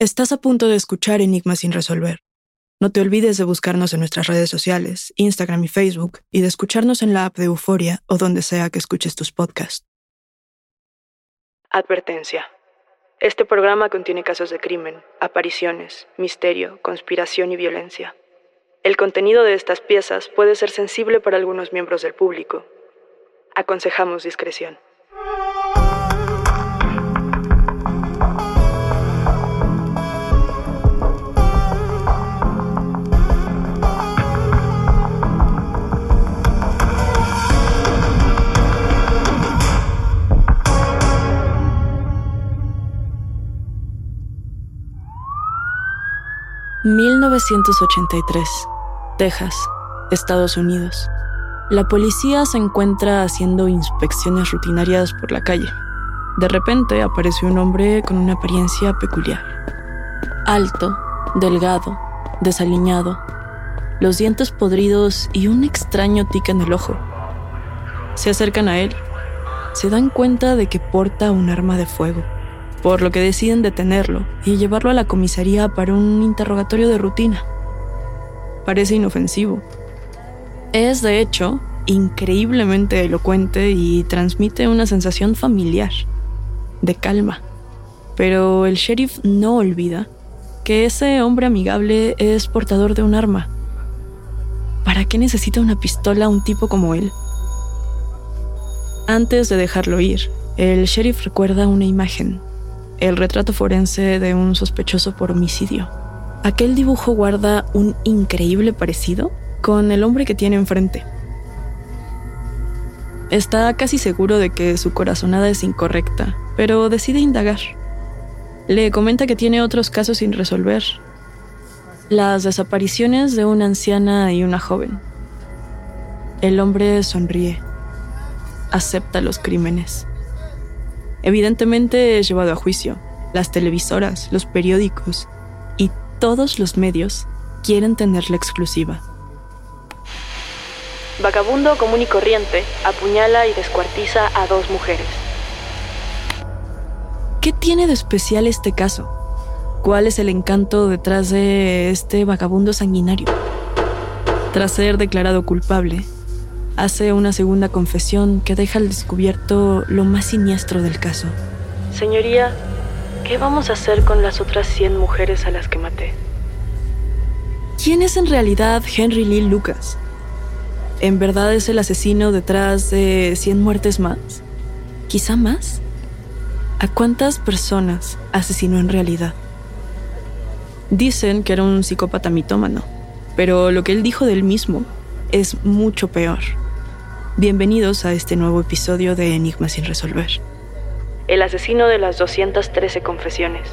Estás a punto de escuchar Enigmas sin resolver. No te olvides de buscarnos en nuestras redes sociales, Instagram y Facebook, y de escucharnos en la app de Euforia o donde sea que escuches tus podcasts. Advertencia. Este programa contiene casos de crimen, apariciones, misterio, conspiración y violencia. El contenido de estas piezas puede ser sensible para algunos miembros del público. Aconsejamos discreción. ...1983... Texas, Estados Unidos. La policía se encuentra haciendo inspecciones rutinarias por la calle. De repente aparece un hombre con una apariencia peculiar. Alto, delgado, desaliñado, los dientes podridos y un extraño tic en el ojo. Se acercan a él. Se dan cuenta de que porta un arma de fuego, por lo que deciden detenerlo y llevarlo a la comisaría para un interrogatorio de rutina. Parece inofensivo. Es, de hecho, increíblemente elocuente y transmite una sensación familiar, de calma. Pero el sheriff no olvida que ese hombre amigable es portador de un arma. ¿Para qué necesita una pistola un tipo como él? Antes de dejarlo ir, el sheriff recuerda una imagen, el retrato forense de un sospechoso por homicidio. Aquel dibujo guarda un increíble parecido con el hombre que tiene enfrente. Está casi seguro de que su corazonada es incorrecta, pero decide indagar. Le comenta que tiene otros casos sin resolver. Las desapariciones de una anciana y una joven. El hombre sonríe. Acepta los crímenes. Evidentemente es llevado a juicio. Las televisoras, los periódicos y todos los medios quieren tener la exclusiva. Vagabundo común y corriente apuñala y descuartiza a dos mujeres. ¿Qué tiene de especial este caso? ¿Cuál es el encanto detrás de este vagabundo sanguinario? Tras ser declarado culpable, hace una segunda confesión que deja al descubierto lo más siniestro del caso. Señoría, ¿qué vamos a hacer con las otras 100 mujeres a las que maté? ¿Quién es en realidad Henry Lee Lucas? ¿En verdad es el asesino detrás de 100 muertes más? ¿Quizá más? ¿A cuántas personas asesinó en realidad? Dicen que era un psicópata mitómano, pero lo que él dijo del mismo es mucho peor. Bienvenidos a este nuevo episodio de Enigmas sin resolver. El asesino de las 213 confesiones,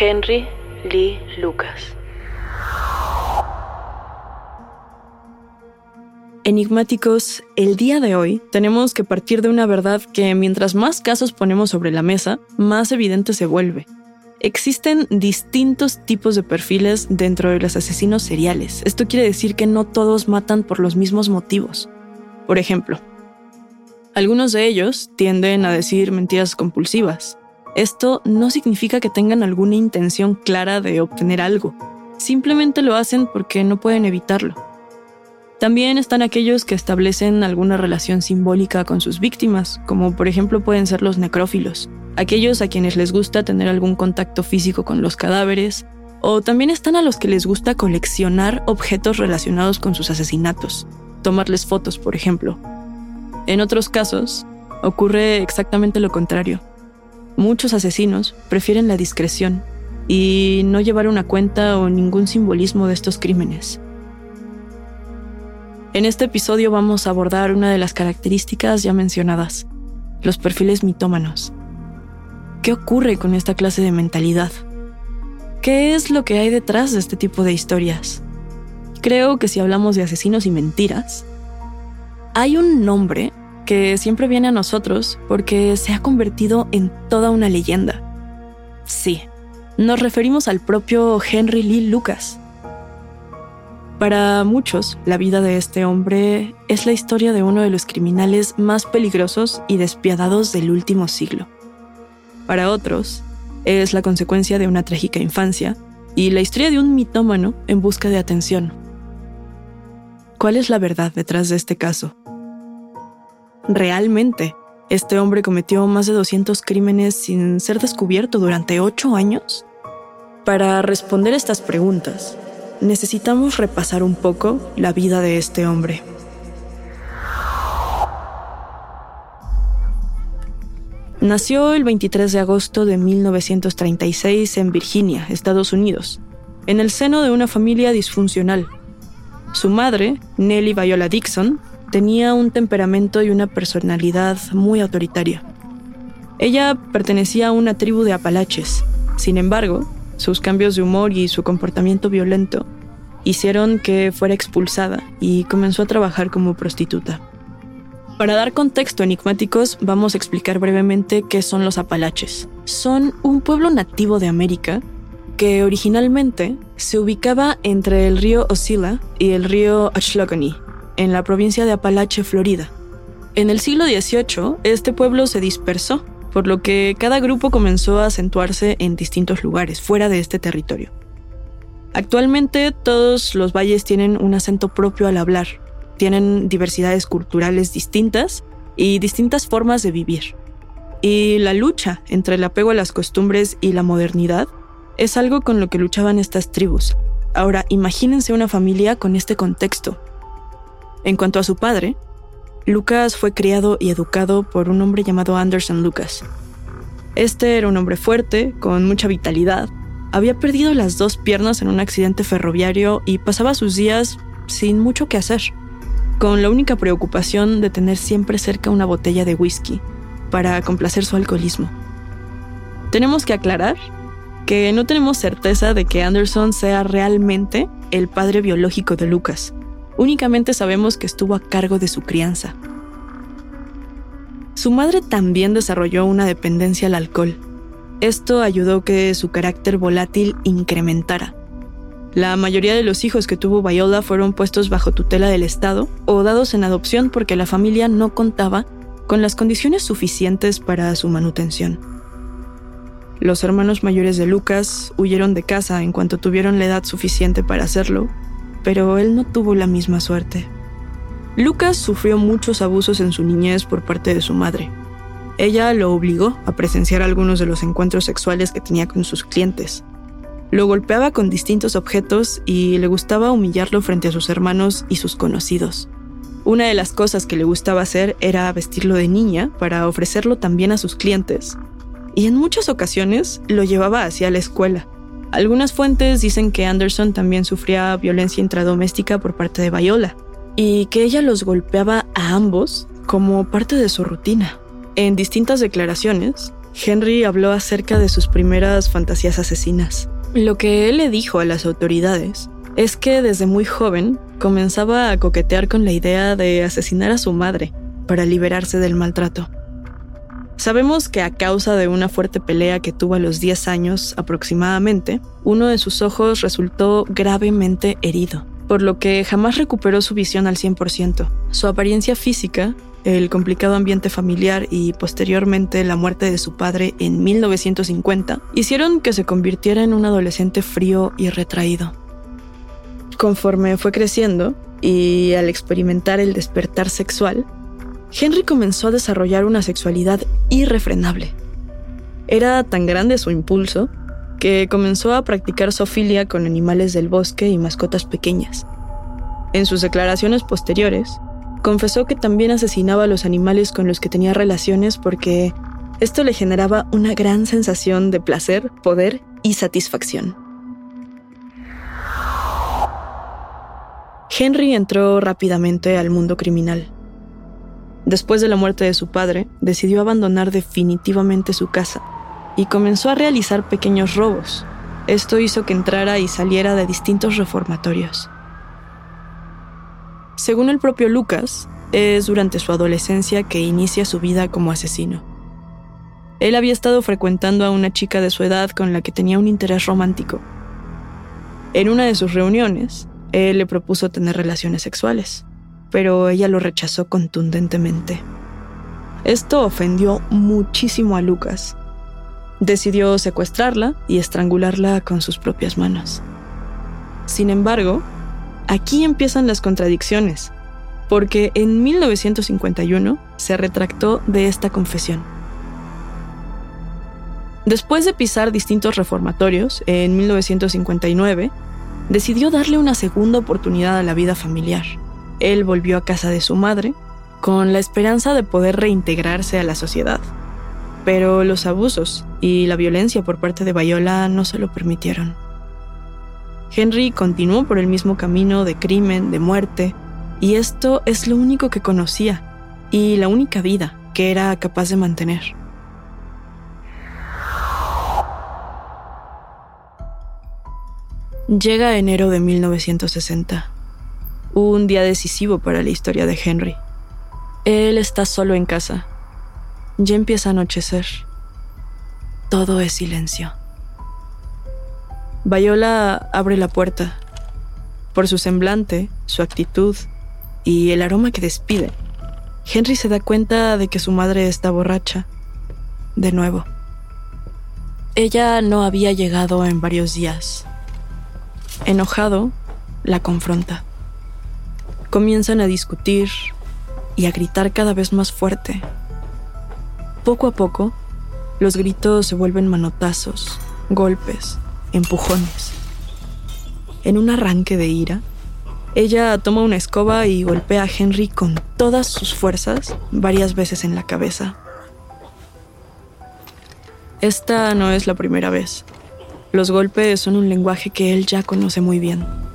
Henry Lee Lucas. Enigmáticos, el día de hoy tenemos que partir de una verdad que mientras más casos ponemos sobre la mesa, más evidente se vuelve. Existen distintos tipos de perfiles dentro de los asesinos seriales. Esto quiere decir que no todos matan por los mismos motivos. Por ejemplo, algunos de ellos tienden a decir mentiras compulsivas. Esto no significa que tengan alguna intención clara de obtener algo. Simplemente lo hacen porque no pueden evitarlo. También están aquellos que establecen alguna relación simbólica con sus víctimas, como por ejemplo pueden ser los necrófilos, aquellos a quienes les gusta tener algún contacto físico con los cadáveres, o también están a los que les gusta coleccionar objetos relacionados con sus asesinatos, tomarles fotos, por ejemplo. En otros casos, ocurre exactamente lo contrario. Muchos asesinos prefieren la discreción y no llevar una cuenta o ningún simbolismo de estos crímenes. En este episodio vamos a abordar una de las características ya mencionadas, los perfiles mitómanos. ¿Qué ocurre con esta clase de mentalidad? ¿Qué es lo que hay detrás de este tipo de historias? Creo que si hablamos de asesinos y mentiras, hay un nombre que siempre viene a nosotros porque se ha convertido en toda una leyenda. Sí, nos referimos al propio Henry Lee Lucas, para muchos, la vida de este hombre es la historia de uno de los criminales más peligrosos y despiadados del último siglo. Para otros, es la consecuencia de una trágica infancia y la historia de un mitómano en busca de atención. ¿Cuál es la verdad detrás de este caso? ¿Realmente este hombre cometió más de 200 crímenes sin ser descubierto durante ocho años? Para responder estas preguntas, necesitamos repasar un poco la vida de este hombre. Nació el 23 de agosto de 1936 en Virginia, Estados Unidos, en el seno de una familia disfuncional. Su madre, Nellie Viola Dixon, tenía un temperamento y una personalidad muy autoritaria. Ella pertenecía a una tribu de apalaches. Sin embargo, sus cambios de humor y su comportamiento violento hicieron que fuera expulsada y comenzó a trabajar como prostituta. Para dar contexto enigmáticos, vamos a explicar brevemente qué son los Apalaches. Son un pueblo nativo de América que originalmente se ubicaba entre el río Osceola y el río Ochlockonee, en la provincia de Apalache, Florida. En el siglo XVIII, este pueblo se dispersó por lo que cada grupo comenzó a acentuarse en distintos lugares fuera de este territorio. Actualmente todos los valles tienen un acento propio al hablar, tienen diversidades culturales distintas y distintas formas de vivir. Y la lucha entre el apego a las costumbres y la modernidad es algo con lo que luchaban estas tribus. Ahora, imagínense una familia con este contexto. En cuanto a su padre, Lucas fue criado y educado por un hombre llamado Anderson Lucas. Este era un hombre fuerte, con mucha vitalidad. Había perdido las dos piernas en un accidente ferroviario y pasaba sus días sin mucho que hacer, con la única preocupación de tener siempre cerca una botella de whisky para complacer su alcoholismo. Tenemos que aclarar que no tenemos certeza de que Anderson sea realmente el padre biológico de Lucas. Únicamente sabemos que estuvo a cargo de su crianza. Su madre también desarrolló una dependencia al alcohol. Esto ayudó que su carácter volátil incrementara. La mayoría de los hijos que tuvo Viola fueron puestos bajo tutela del Estado o dados en adopción porque la familia no contaba con las condiciones suficientes para su manutención. Los hermanos mayores de Lucas huyeron de casa en cuanto tuvieron la edad suficiente para hacerlo pero él no tuvo la misma suerte. Lucas sufrió muchos abusos en su niñez por parte de su madre. Ella lo obligó a presenciar algunos de los encuentros sexuales que tenía con sus clientes. Lo golpeaba con distintos objetos y le gustaba humillarlo frente a sus hermanos y sus conocidos. Una de las cosas que le gustaba hacer era vestirlo de niña para ofrecerlo también a sus clientes. Y en muchas ocasiones lo llevaba hacia la escuela. Algunas fuentes dicen que Anderson también sufría violencia intradoméstica por parte de Viola y que ella los golpeaba a ambos como parte de su rutina. En distintas declaraciones, Henry habló acerca de sus primeras fantasías asesinas. Lo que él le dijo a las autoridades es que desde muy joven comenzaba a coquetear con la idea de asesinar a su madre para liberarse del maltrato. Sabemos que a causa de una fuerte pelea que tuvo a los 10 años aproximadamente, uno de sus ojos resultó gravemente herido, por lo que jamás recuperó su visión al 100%. Su apariencia física, el complicado ambiente familiar y posteriormente la muerte de su padre en 1950 hicieron que se convirtiera en un adolescente frío y retraído. Conforme fue creciendo y al experimentar el despertar sexual, Henry comenzó a desarrollar una sexualidad irrefrenable. Era tan grande su impulso que comenzó a practicar zoofilia con animales del bosque y mascotas pequeñas. En sus declaraciones posteriores, confesó que también asesinaba a los animales con los que tenía relaciones porque esto le generaba una gran sensación de placer, poder y satisfacción. Henry entró rápidamente al mundo criminal. Después de la muerte de su padre, decidió abandonar definitivamente su casa y comenzó a realizar pequeños robos. Esto hizo que entrara y saliera de distintos reformatorios. Según el propio Lucas, es durante su adolescencia que inicia su vida como asesino. Él había estado frecuentando a una chica de su edad con la que tenía un interés romántico. En una de sus reuniones, él le propuso tener relaciones sexuales pero ella lo rechazó contundentemente. Esto ofendió muchísimo a Lucas. Decidió secuestrarla y estrangularla con sus propias manos. Sin embargo, aquí empiezan las contradicciones, porque en 1951 se retractó de esta confesión. Después de pisar distintos reformatorios, en 1959, decidió darle una segunda oportunidad a la vida familiar él volvió a casa de su madre con la esperanza de poder reintegrarse a la sociedad. Pero los abusos y la violencia por parte de Viola no se lo permitieron. Henry continuó por el mismo camino de crimen, de muerte, y esto es lo único que conocía y la única vida que era capaz de mantener. Llega enero de 1960 un día decisivo para la historia de Henry. Él está solo en casa. Ya empieza a anochecer. Todo es silencio. Viola abre la puerta. Por su semblante, su actitud y el aroma que despide, Henry se da cuenta de que su madre está borracha. De nuevo. Ella no había llegado en varios días. Enojado, la confronta comienzan a discutir y a gritar cada vez más fuerte. Poco a poco, los gritos se vuelven manotazos, golpes, empujones. En un arranque de ira, ella toma una escoba y golpea a Henry con todas sus fuerzas varias veces en la cabeza. Esta no es la primera vez. Los golpes son un lenguaje que él ya conoce muy bien.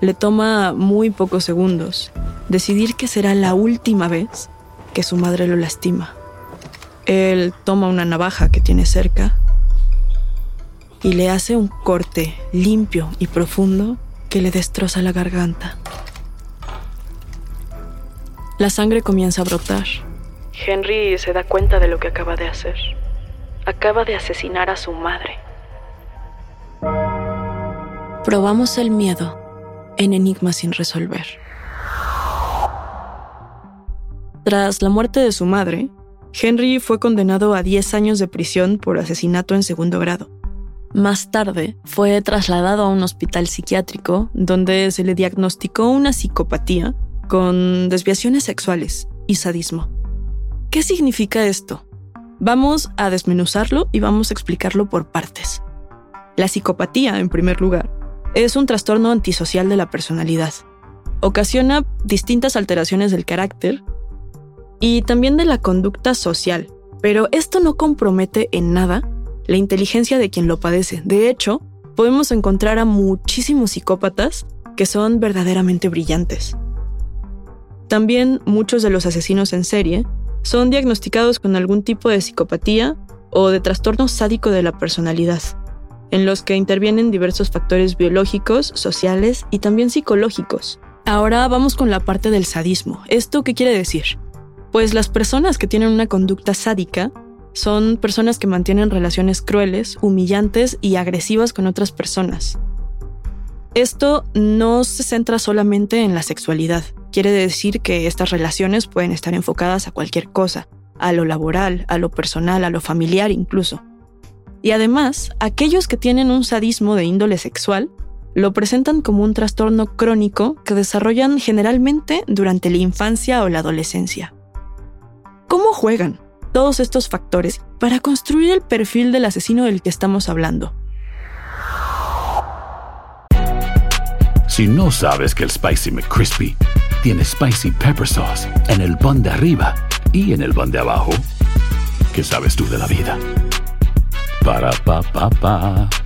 Le toma muy pocos segundos decidir que será la última vez que su madre lo lastima. Él toma una navaja que tiene cerca y le hace un corte limpio y profundo que le destroza la garganta. La sangre comienza a brotar. Henry se da cuenta de lo que acaba de hacer. Acaba de asesinar a su madre. Probamos el miedo en enigmas sin resolver. Tras la muerte de su madre, Henry fue condenado a 10 años de prisión por asesinato en segundo grado. Más tarde, fue trasladado a un hospital psiquiátrico donde se le diagnosticó una psicopatía con desviaciones sexuales y sadismo. ¿Qué significa esto? Vamos a desmenuzarlo y vamos a explicarlo por partes. La psicopatía, en primer lugar, es un trastorno antisocial de la personalidad. Ocasiona distintas alteraciones del carácter y también de la conducta social, pero esto no compromete en nada la inteligencia de quien lo padece. De hecho, podemos encontrar a muchísimos psicópatas que son verdaderamente brillantes. También muchos de los asesinos en serie son diagnosticados con algún tipo de psicopatía o de trastorno sádico de la personalidad en los que intervienen diversos factores biológicos, sociales y también psicológicos. Ahora vamos con la parte del sadismo. ¿Esto qué quiere decir? Pues las personas que tienen una conducta sádica son personas que mantienen relaciones crueles, humillantes y agresivas con otras personas. Esto no se centra solamente en la sexualidad. Quiere decir que estas relaciones pueden estar enfocadas a cualquier cosa, a lo laboral, a lo personal, a lo familiar incluso. Y además, aquellos que tienen un sadismo de índole sexual lo presentan como un trastorno crónico que desarrollan generalmente durante la infancia o la adolescencia. ¿Cómo juegan todos estos factores para construir el perfil del asesino del que estamos hablando? Si no sabes que el Spicy McCrispy tiene Spicy Pepper Sauce en el pan de arriba y en el pan de abajo, ¿qué sabes tú de la vida? Ba-da-ba-ba-ba.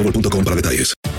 boostmobile.com para detalles.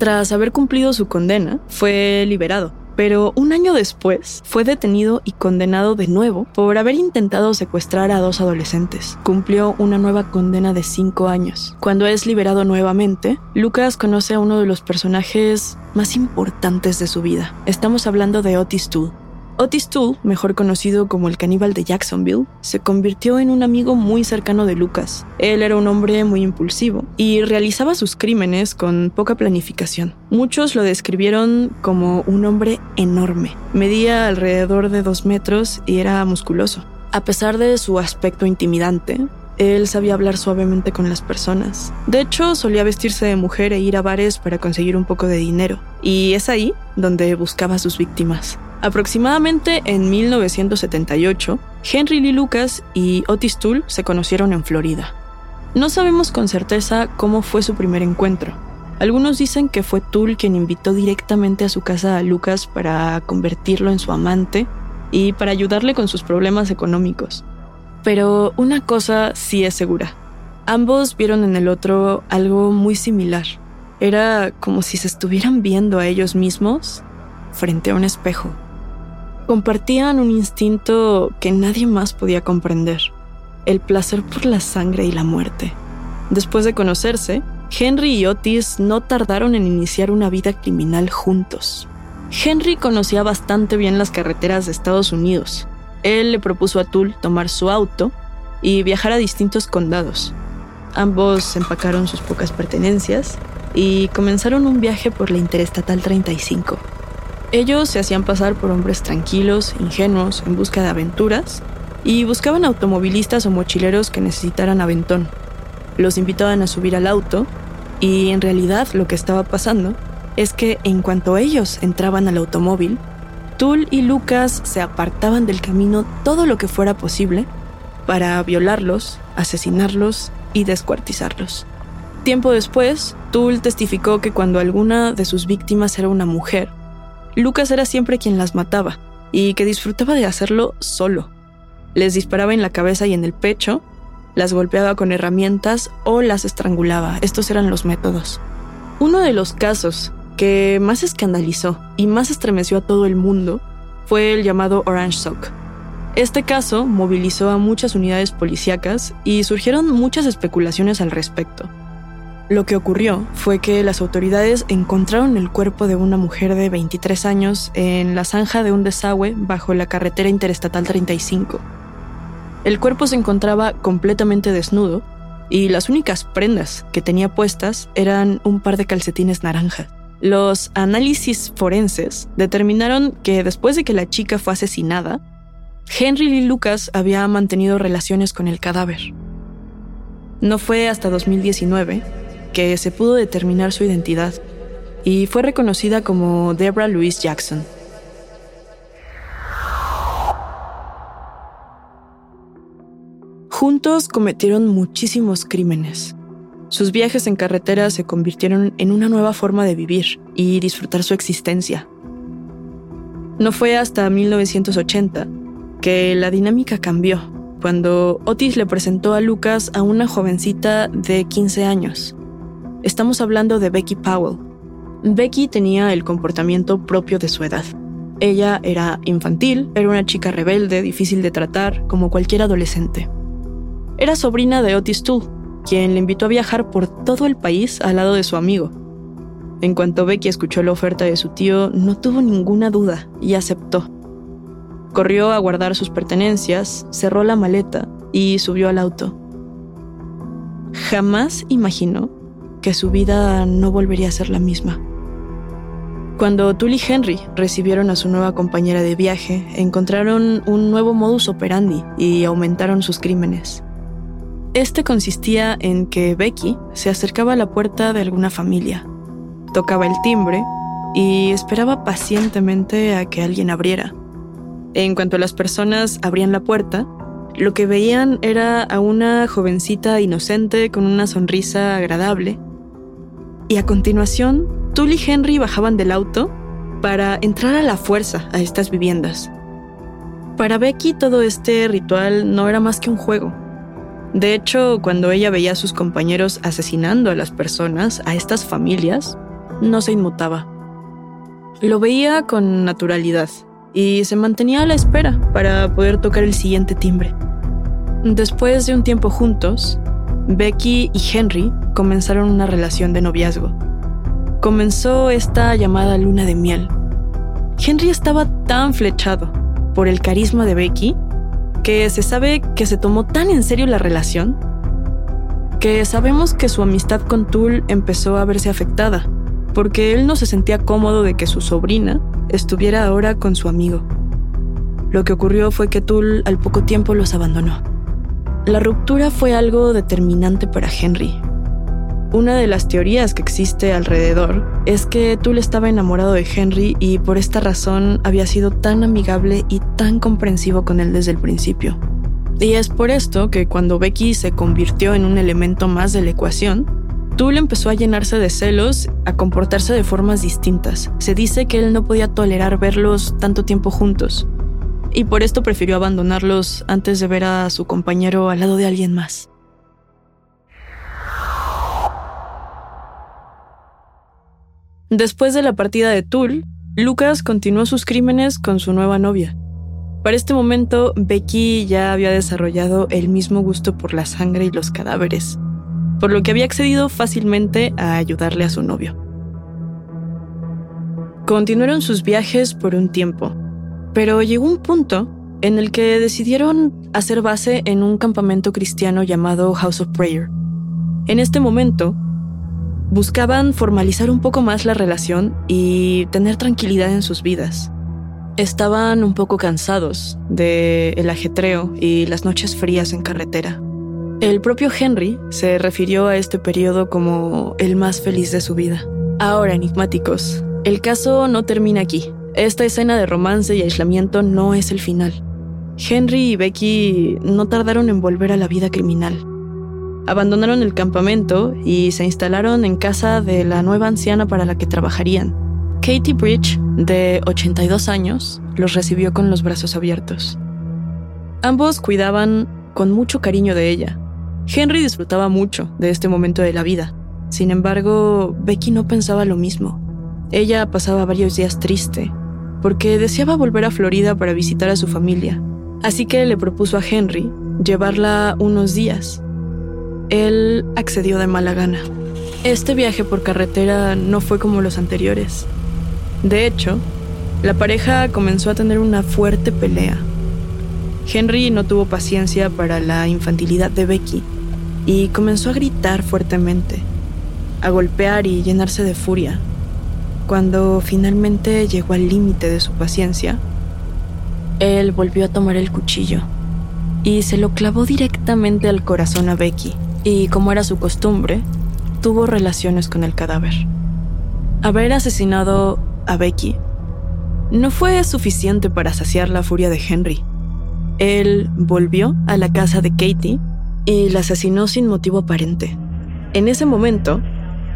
Tras haber cumplido su condena, fue liberado, pero un año después fue detenido y condenado de nuevo por haber intentado secuestrar a dos adolescentes. Cumplió una nueva condena de cinco años. Cuando es liberado nuevamente, Lucas conoce a uno de los personajes más importantes de su vida. Estamos hablando de Otis Toole, Otis Toole, mejor conocido como el caníbal de Jacksonville, se convirtió en un amigo muy cercano de Lucas. Él era un hombre muy impulsivo y realizaba sus crímenes con poca planificación. Muchos lo describieron como un hombre enorme. Medía alrededor de dos metros y era musculoso. A pesar de su aspecto intimidante, él sabía hablar suavemente con las personas. De hecho, solía vestirse de mujer e ir a bares para conseguir un poco de dinero. Y es ahí donde buscaba a sus víctimas. Aproximadamente en 1978, Henry Lee Lucas y Otis Toole se conocieron en Florida. No sabemos con certeza cómo fue su primer encuentro. Algunos dicen que fue Toole quien invitó directamente a su casa a Lucas para convertirlo en su amante y para ayudarle con sus problemas económicos. Pero una cosa sí es segura. Ambos vieron en el otro algo muy similar. Era como si se estuvieran viendo a ellos mismos frente a un espejo. Compartían un instinto que nadie más podía comprender, el placer por la sangre y la muerte. Después de conocerse, Henry y Otis no tardaron en iniciar una vida criminal juntos. Henry conocía bastante bien las carreteras de Estados Unidos. Él le propuso a Tool tomar su auto y viajar a distintos condados. Ambos empacaron sus pocas pertenencias y comenzaron un viaje por la Interestatal 35. Ellos se hacían pasar por hombres tranquilos, ingenuos, en busca de aventuras, y buscaban automovilistas o mochileros que necesitaran aventón. Los invitaban a subir al auto, y en realidad lo que estaba pasando es que en cuanto ellos entraban al automóvil, Tul y Lucas se apartaban del camino todo lo que fuera posible para violarlos, asesinarlos y descuartizarlos. Tiempo después, Tul testificó que cuando alguna de sus víctimas era una mujer, Lucas era siempre quien las mataba y que disfrutaba de hacerlo solo. Les disparaba en la cabeza y en el pecho, las golpeaba con herramientas o las estrangulaba. Estos eran los métodos. Uno de los casos que más escandalizó y más estremeció a todo el mundo fue el llamado Orange Sock. Este caso movilizó a muchas unidades policíacas y surgieron muchas especulaciones al respecto. Lo que ocurrió fue que las autoridades encontraron el cuerpo de una mujer de 23 años en la zanja de un desagüe bajo la carretera interestatal 35. El cuerpo se encontraba completamente desnudo y las únicas prendas que tenía puestas eran un par de calcetines naranjas. Los análisis forenses determinaron que después de que la chica fue asesinada, Henry Lee Lucas había mantenido relaciones con el cadáver. No fue hasta 2019 que se pudo determinar su identidad y fue reconocida como Debra Louise Jackson. Juntos cometieron muchísimos crímenes. Sus viajes en carretera se convirtieron en una nueva forma de vivir y disfrutar su existencia. No fue hasta 1980 que la dinámica cambió, cuando Otis le presentó a Lucas a una jovencita de 15 años. Estamos hablando de Becky Powell. Becky tenía el comportamiento propio de su edad. Ella era infantil, era una chica rebelde, difícil de tratar, como cualquier adolescente. Era sobrina de Otis Toole, quien le invitó a viajar por todo el país al lado de su amigo. En cuanto Becky escuchó la oferta de su tío, no tuvo ninguna duda y aceptó. Corrió a guardar sus pertenencias, cerró la maleta y subió al auto. Jamás imaginó que su vida no volvería a ser la misma. Cuando Tully y Henry recibieron a su nueva compañera de viaje, encontraron un nuevo modus operandi y aumentaron sus crímenes. Este consistía en que Becky se acercaba a la puerta de alguna familia, tocaba el timbre y esperaba pacientemente a que alguien abriera. En cuanto las personas abrían la puerta, lo que veían era a una jovencita inocente con una sonrisa agradable. Y a continuación, Tully y Henry bajaban del auto para entrar a la fuerza a estas viviendas. Para Becky todo este ritual no era más que un juego. De hecho, cuando ella veía a sus compañeros asesinando a las personas, a estas familias, no se inmutaba. Lo veía con naturalidad y se mantenía a la espera para poder tocar el siguiente timbre. Después de un tiempo juntos, Becky y Henry comenzaron una relación de noviazgo. Comenzó esta llamada luna de miel. Henry estaba tan flechado por el carisma de Becky que se sabe que se tomó tan en serio la relación que sabemos que su amistad con Tull empezó a verse afectada, porque él no se sentía cómodo de que su sobrina estuviera ahora con su amigo. Lo que ocurrió fue que Tull al poco tiempo los abandonó. La ruptura fue algo determinante para Henry, una de las teorías que existe alrededor es que Tull estaba enamorado de Henry y por esta razón había sido tan amigable y tan comprensivo con él desde el principio. Y es por esto que cuando Becky se convirtió en un elemento más de la ecuación, Tull empezó a llenarse de celos, a comportarse de formas distintas. Se dice que él no podía tolerar verlos tanto tiempo juntos, y por esto prefirió abandonarlos antes de ver a su compañero al lado de alguien más. Después de la partida de Tull, Lucas continuó sus crímenes con su nueva novia. Para este momento, Becky ya había desarrollado el mismo gusto por la sangre y los cadáveres, por lo que había accedido fácilmente a ayudarle a su novio. Continuaron sus viajes por un tiempo, pero llegó un punto en el que decidieron hacer base en un campamento cristiano llamado House of Prayer. En este momento, Buscaban formalizar un poco más la relación y tener tranquilidad en sus vidas. Estaban un poco cansados del el ajetreo y las noches frías en carretera. El propio Henry se refirió a este periodo como el más feliz de su vida. Ahora, enigmáticos, el caso no termina aquí. Esta escena de romance y aislamiento no es el final. Henry y Becky no tardaron en volver a la vida criminal abandonaron el campamento y se instalaron en casa de la nueva anciana para la que trabajarían. Katie Bridge, de 82 años, los recibió con los brazos abiertos. Ambos cuidaban con mucho cariño de ella. Henry disfrutaba mucho de este momento de la vida. Sin embargo, Becky no pensaba lo mismo. Ella pasaba varios días triste, porque deseaba volver a Florida para visitar a su familia. Así que le propuso a Henry llevarla unos días él accedió de mala gana. Este viaje por carretera no fue como los anteriores. De hecho, la pareja comenzó a tener una fuerte pelea. Henry no tuvo paciencia para la infantilidad de Becky y comenzó a gritar fuertemente, a golpear y llenarse de furia. Cuando finalmente llegó al límite de su paciencia, él volvió a tomar el cuchillo y se lo clavó directamente al corazón a Becky, y como era su costumbre, tuvo relaciones con el cadáver. Haber asesinado a Becky no fue suficiente para saciar la furia de Henry. Él volvió a la casa de Katie y la asesinó sin motivo aparente. En ese momento,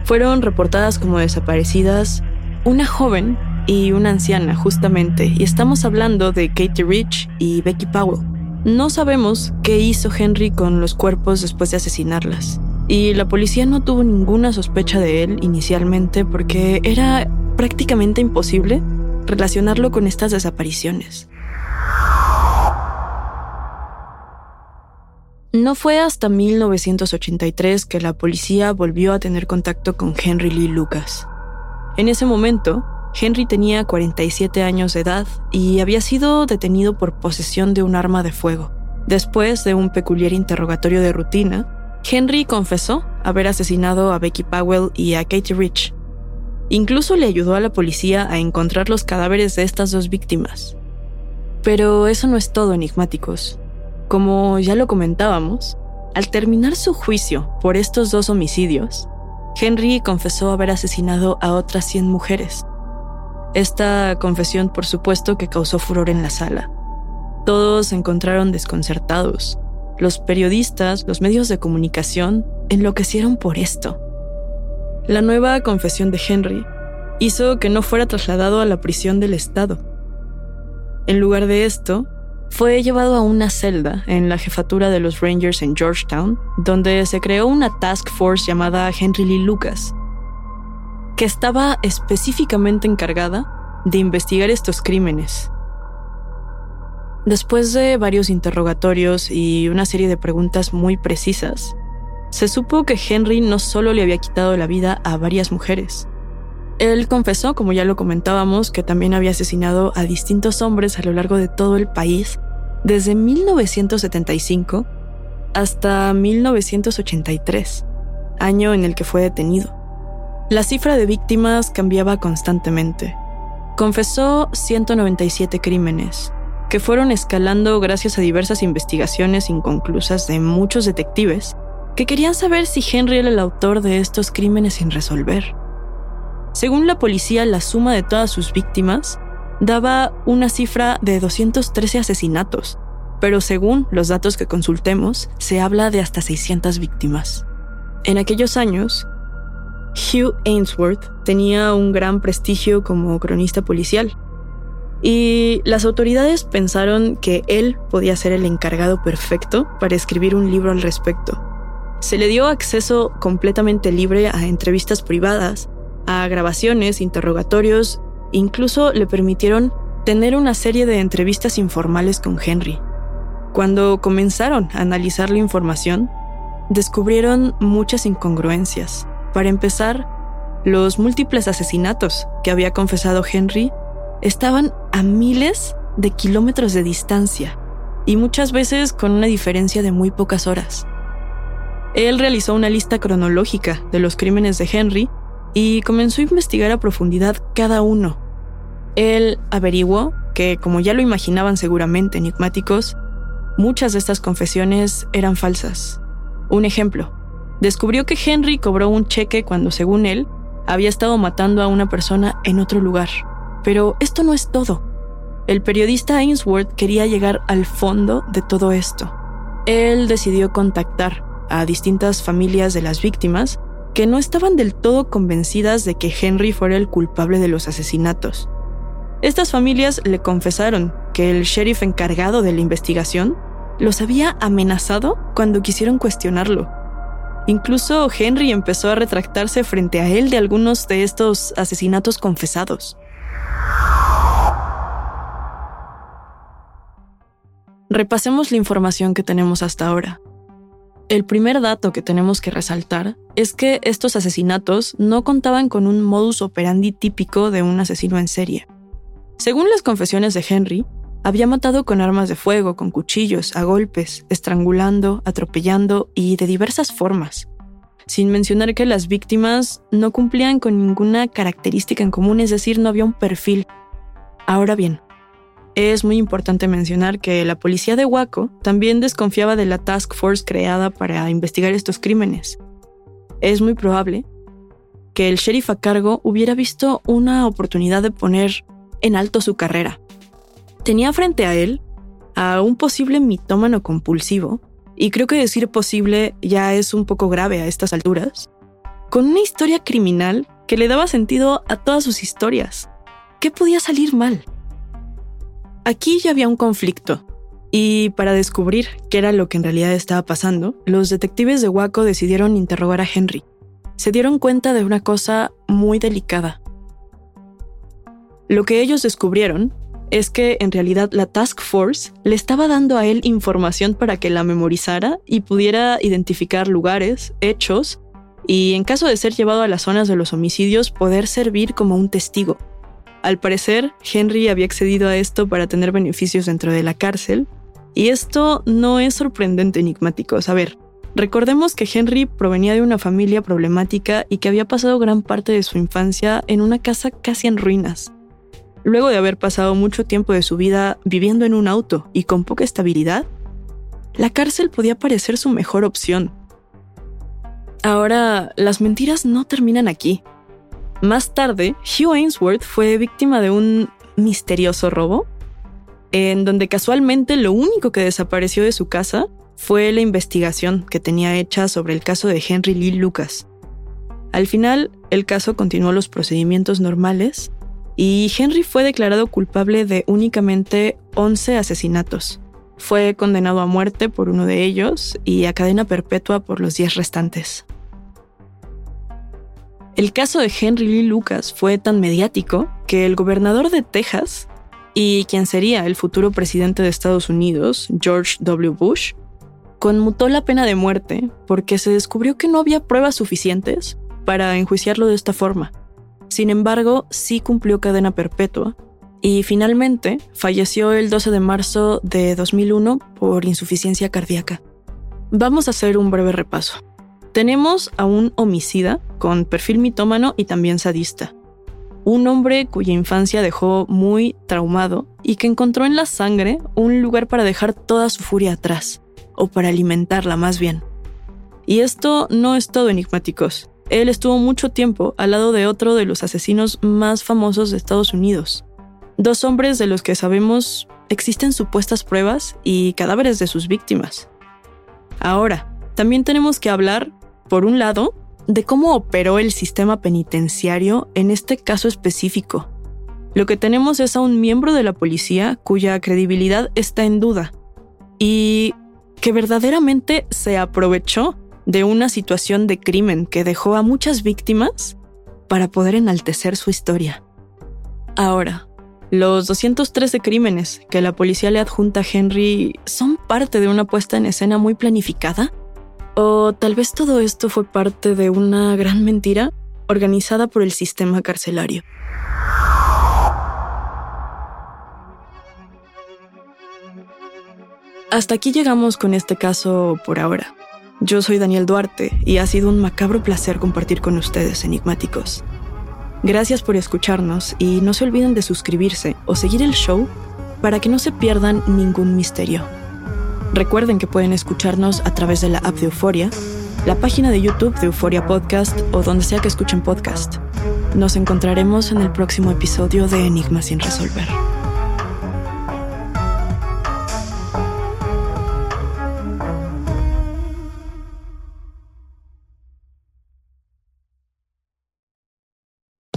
fueron reportadas como desaparecidas una joven y una anciana, justamente, y estamos hablando de Katie Rich y Becky Powell. No sabemos qué hizo Henry con los cuerpos después de asesinarlas, y la policía no tuvo ninguna sospecha de él inicialmente porque era prácticamente imposible relacionarlo con estas desapariciones. No fue hasta 1983 que la policía volvió a tener contacto con Henry Lee Lucas. En ese momento, Henry tenía 47 años de edad y había sido detenido por posesión de un arma de fuego. Después de un peculiar interrogatorio de rutina, Henry confesó haber asesinado a Becky Powell y a Katie Rich. Incluso le ayudó a la policía a encontrar los cadáveres de estas dos víctimas. Pero eso no es todo, enigmáticos. Como ya lo comentábamos, al terminar su juicio por estos dos homicidios, Henry confesó haber asesinado a otras 100 mujeres. Esta confesión, por supuesto, que causó furor en la sala. Todos se encontraron desconcertados. Los periodistas, los medios de comunicación, enloquecieron por esto. La nueva confesión de Henry hizo que no fuera trasladado a la prisión del Estado. En lugar de esto, fue llevado a una celda en la jefatura de los Rangers en Georgetown, donde se creó una task force llamada Henry Lee Lucas, que estaba específicamente encargada de investigar estos crímenes. Después de varios interrogatorios y una serie de preguntas muy precisas, se supo que Henry no solo le había quitado la vida a varias mujeres. Él confesó, como ya lo comentábamos, que también había asesinado a distintos hombres a lo largo de todo el país desde 1975 hasta 1983, año en el que fue detenido. La cifra de víctimas cambiaba constantemente. Confesó 197 crímenes, que fueron escalando gracias a diversas investigaciones inconclusas de muchos detectives que querían saber si Henry era el autor de estos crímenes sin resolver. Según la policía, la suma de todas sus víctimas daba una cifra de 213 asesinatos, pero según los datos que consultemos, se habla de hasta 600 víctimas. En aquellos años, Hugh Ainsworth tenía un gran prestigio como cronista policial, y las autoridades pensaron que él podía ser el encargado perfecto para escribir un libro al respecto. Se le dio acceso completamente libre a entrevistas privadas, a grabaciones, interrogatorios Incluso le permitieron tener una serie de entrevistas informales con Henry. Cuando comenzaron a analizar la información, descubrieron muchas incongruencias. Para empezar, los múltiples asesinatos que había confesado Henry estaban a miles de kilómetros de distancia y muchas veces con una diferencia de muy pocas horas. Él realizó una lista cronológica de los crímenes de Henry y comenzó a investigar a profundidad cada uno, él averiguó que, como ya lo imaginaban seguramente enigmáticos, muchas de estas confesiones eran falsas. Un ejemplo, descubrió que Henry cobró un cheque cuando, según él, había estado matando a una persona en otro lugar. Pero esto no es todo. El periodista Ainsworth quería llegar al fondo de todo esto. Él decidió contactar a distintas familias de las víctimas que no estaban del todo convencidas de que Henry fuera el culpable de los asesinatos. Estas familias le confesaron que el sheriff encargado de la investigación los había amenazado cuando quisieron cuestionarlo. Incluso Henry empezó a retractarse frente a él de algunos de estos asesinatos confesados. Repasemos la información que tenemos hasta ahora. El primer dato que tenemos que resaltar es que estos asesinatos no contaban con un modus operandi típico de un asesino en serie. Según las confesiones de Henry, había matado con armas de fuego, con cuchillos, a golpes, estrangulando, atropellando y de diversas formas. sin mencionar que las víctimas no cumplían con ninguna característica en común, es decir, no había un perfil. Ahora bien, es muy importante mencionar que la policía de Waco también desconfiaba de la task force creada para investigar estos crímenes. Es muy probable que el sheriff a cargo hubiera visto una oportunidad de poner en alto su carrera. Tenía frente a él a un posible mitómano compulsivo, y creo que decir posible ya es un poco grave a estas alturas, con una historia criminal que le daba sentido a todas sus historias. ¿Qué podía salir mal? Aquí ya había un conflicto, y para descubrir qué era lo que en realidad estaba pasando, los detectives de Waco decidieron interrogar a Henry. Se dieron cuenta de una cosa muy delicada. Lo que ellos descubrieron es que en realidad la Task Force le estaba dando a él información para que la memorizara y pudiera identificar lugares, hechos y en caso de ser llevado a las zonas de los homicidios poder servir como un testigo. Al parecer, Henry había accedido a esto para tener beneficios dentro de la cárcel, y esto no es sorprendente enigmático. A ver, recordemos que Henry provenía de una familia problemática y que había pasado gran parte de su infancia en una casa casi en ruinas. Luego de haber pasado mucho tiempo de su vida viviendo en un auto y con poca estabilidad, la cárcel podía parecer su mejor opción. Ahora, las mentiras no terminan aquí. Más tarde, Hugh Ainsworth fue víctima de un misterioso robo, en donde casualmente lo único que desapareció de su casa fue la investigación que tenía hecha sobre el caso de Henry Lee Lucas. Al final, el caso continuó los procedimientos normales y Henry fue declarado culpable de únicamente 11 asesinatos. Fue condenado a muerte por uno de ellos y a cadena perpetua por los 10 restantes. El caso de Henry Lee Lucas fue tan mediático que el gobernador de Texas y quien sería el futuro presidente de Estados Unidos, George W. Bush, conmutó la pena de muerte porque se descubrió que no había pruebas suficientes para enjuiciarlo de esta forma. Sin embargo, sí cumplió cadena perpetua y finalmente falleció el 12 de marzo de 2001 por insuficiencia cardíaca. Vamos a hacer un breve repaso. Tenemos a un homicida con perfil mitómano y también sadista. Un hombre cuya infancia dejó muy traumado y que encontró en la sangre un lugar para dejar toda su furia atrás, o para alimentarla más bien. Y esto no es todo enigmáticos. Él estuvo mucho tiempo al lado de otro de los asesinos más famosos de Estados Unidos. Dos hombres de los que sabemos existen supuestas pruebas y cadáveres de sus víctimas. Ahora, también tenemos que hablar, por un lado, de cómo operó el sistema penitenciario en este caso específico. Lo que tenemos es a un miembro de la policía cuya credibilidad está en duda y que verdaderamente se aprovechó de una situación de crimen que dejó a muchas víctimas para poder enaltecer su historia. Ahora, los 213 crímenes que la policía le adjunta a Henry son parte de una puesta en escena muy planificada? ¿O tal vez todo esto fue parte de una gran mentira organizada por el sistema carcelario? Hasta aquí llegamos con este caso por ahora. Yo soy Daniel Duarte y ha sido un macabro placer compartir con ustedes, enigmáticos. Gracias por escucharnos y no se olviden de suscribirse o seguir el show para que no se pierdan ningún misterio. Recuerden que pueden escucharnos a través de la app de Euforia, la página de YouTube de Euforia Podcast o donde sea que escuchen podcast. Nos encontraremos en el próximo episodio de Enigmas sin resolver.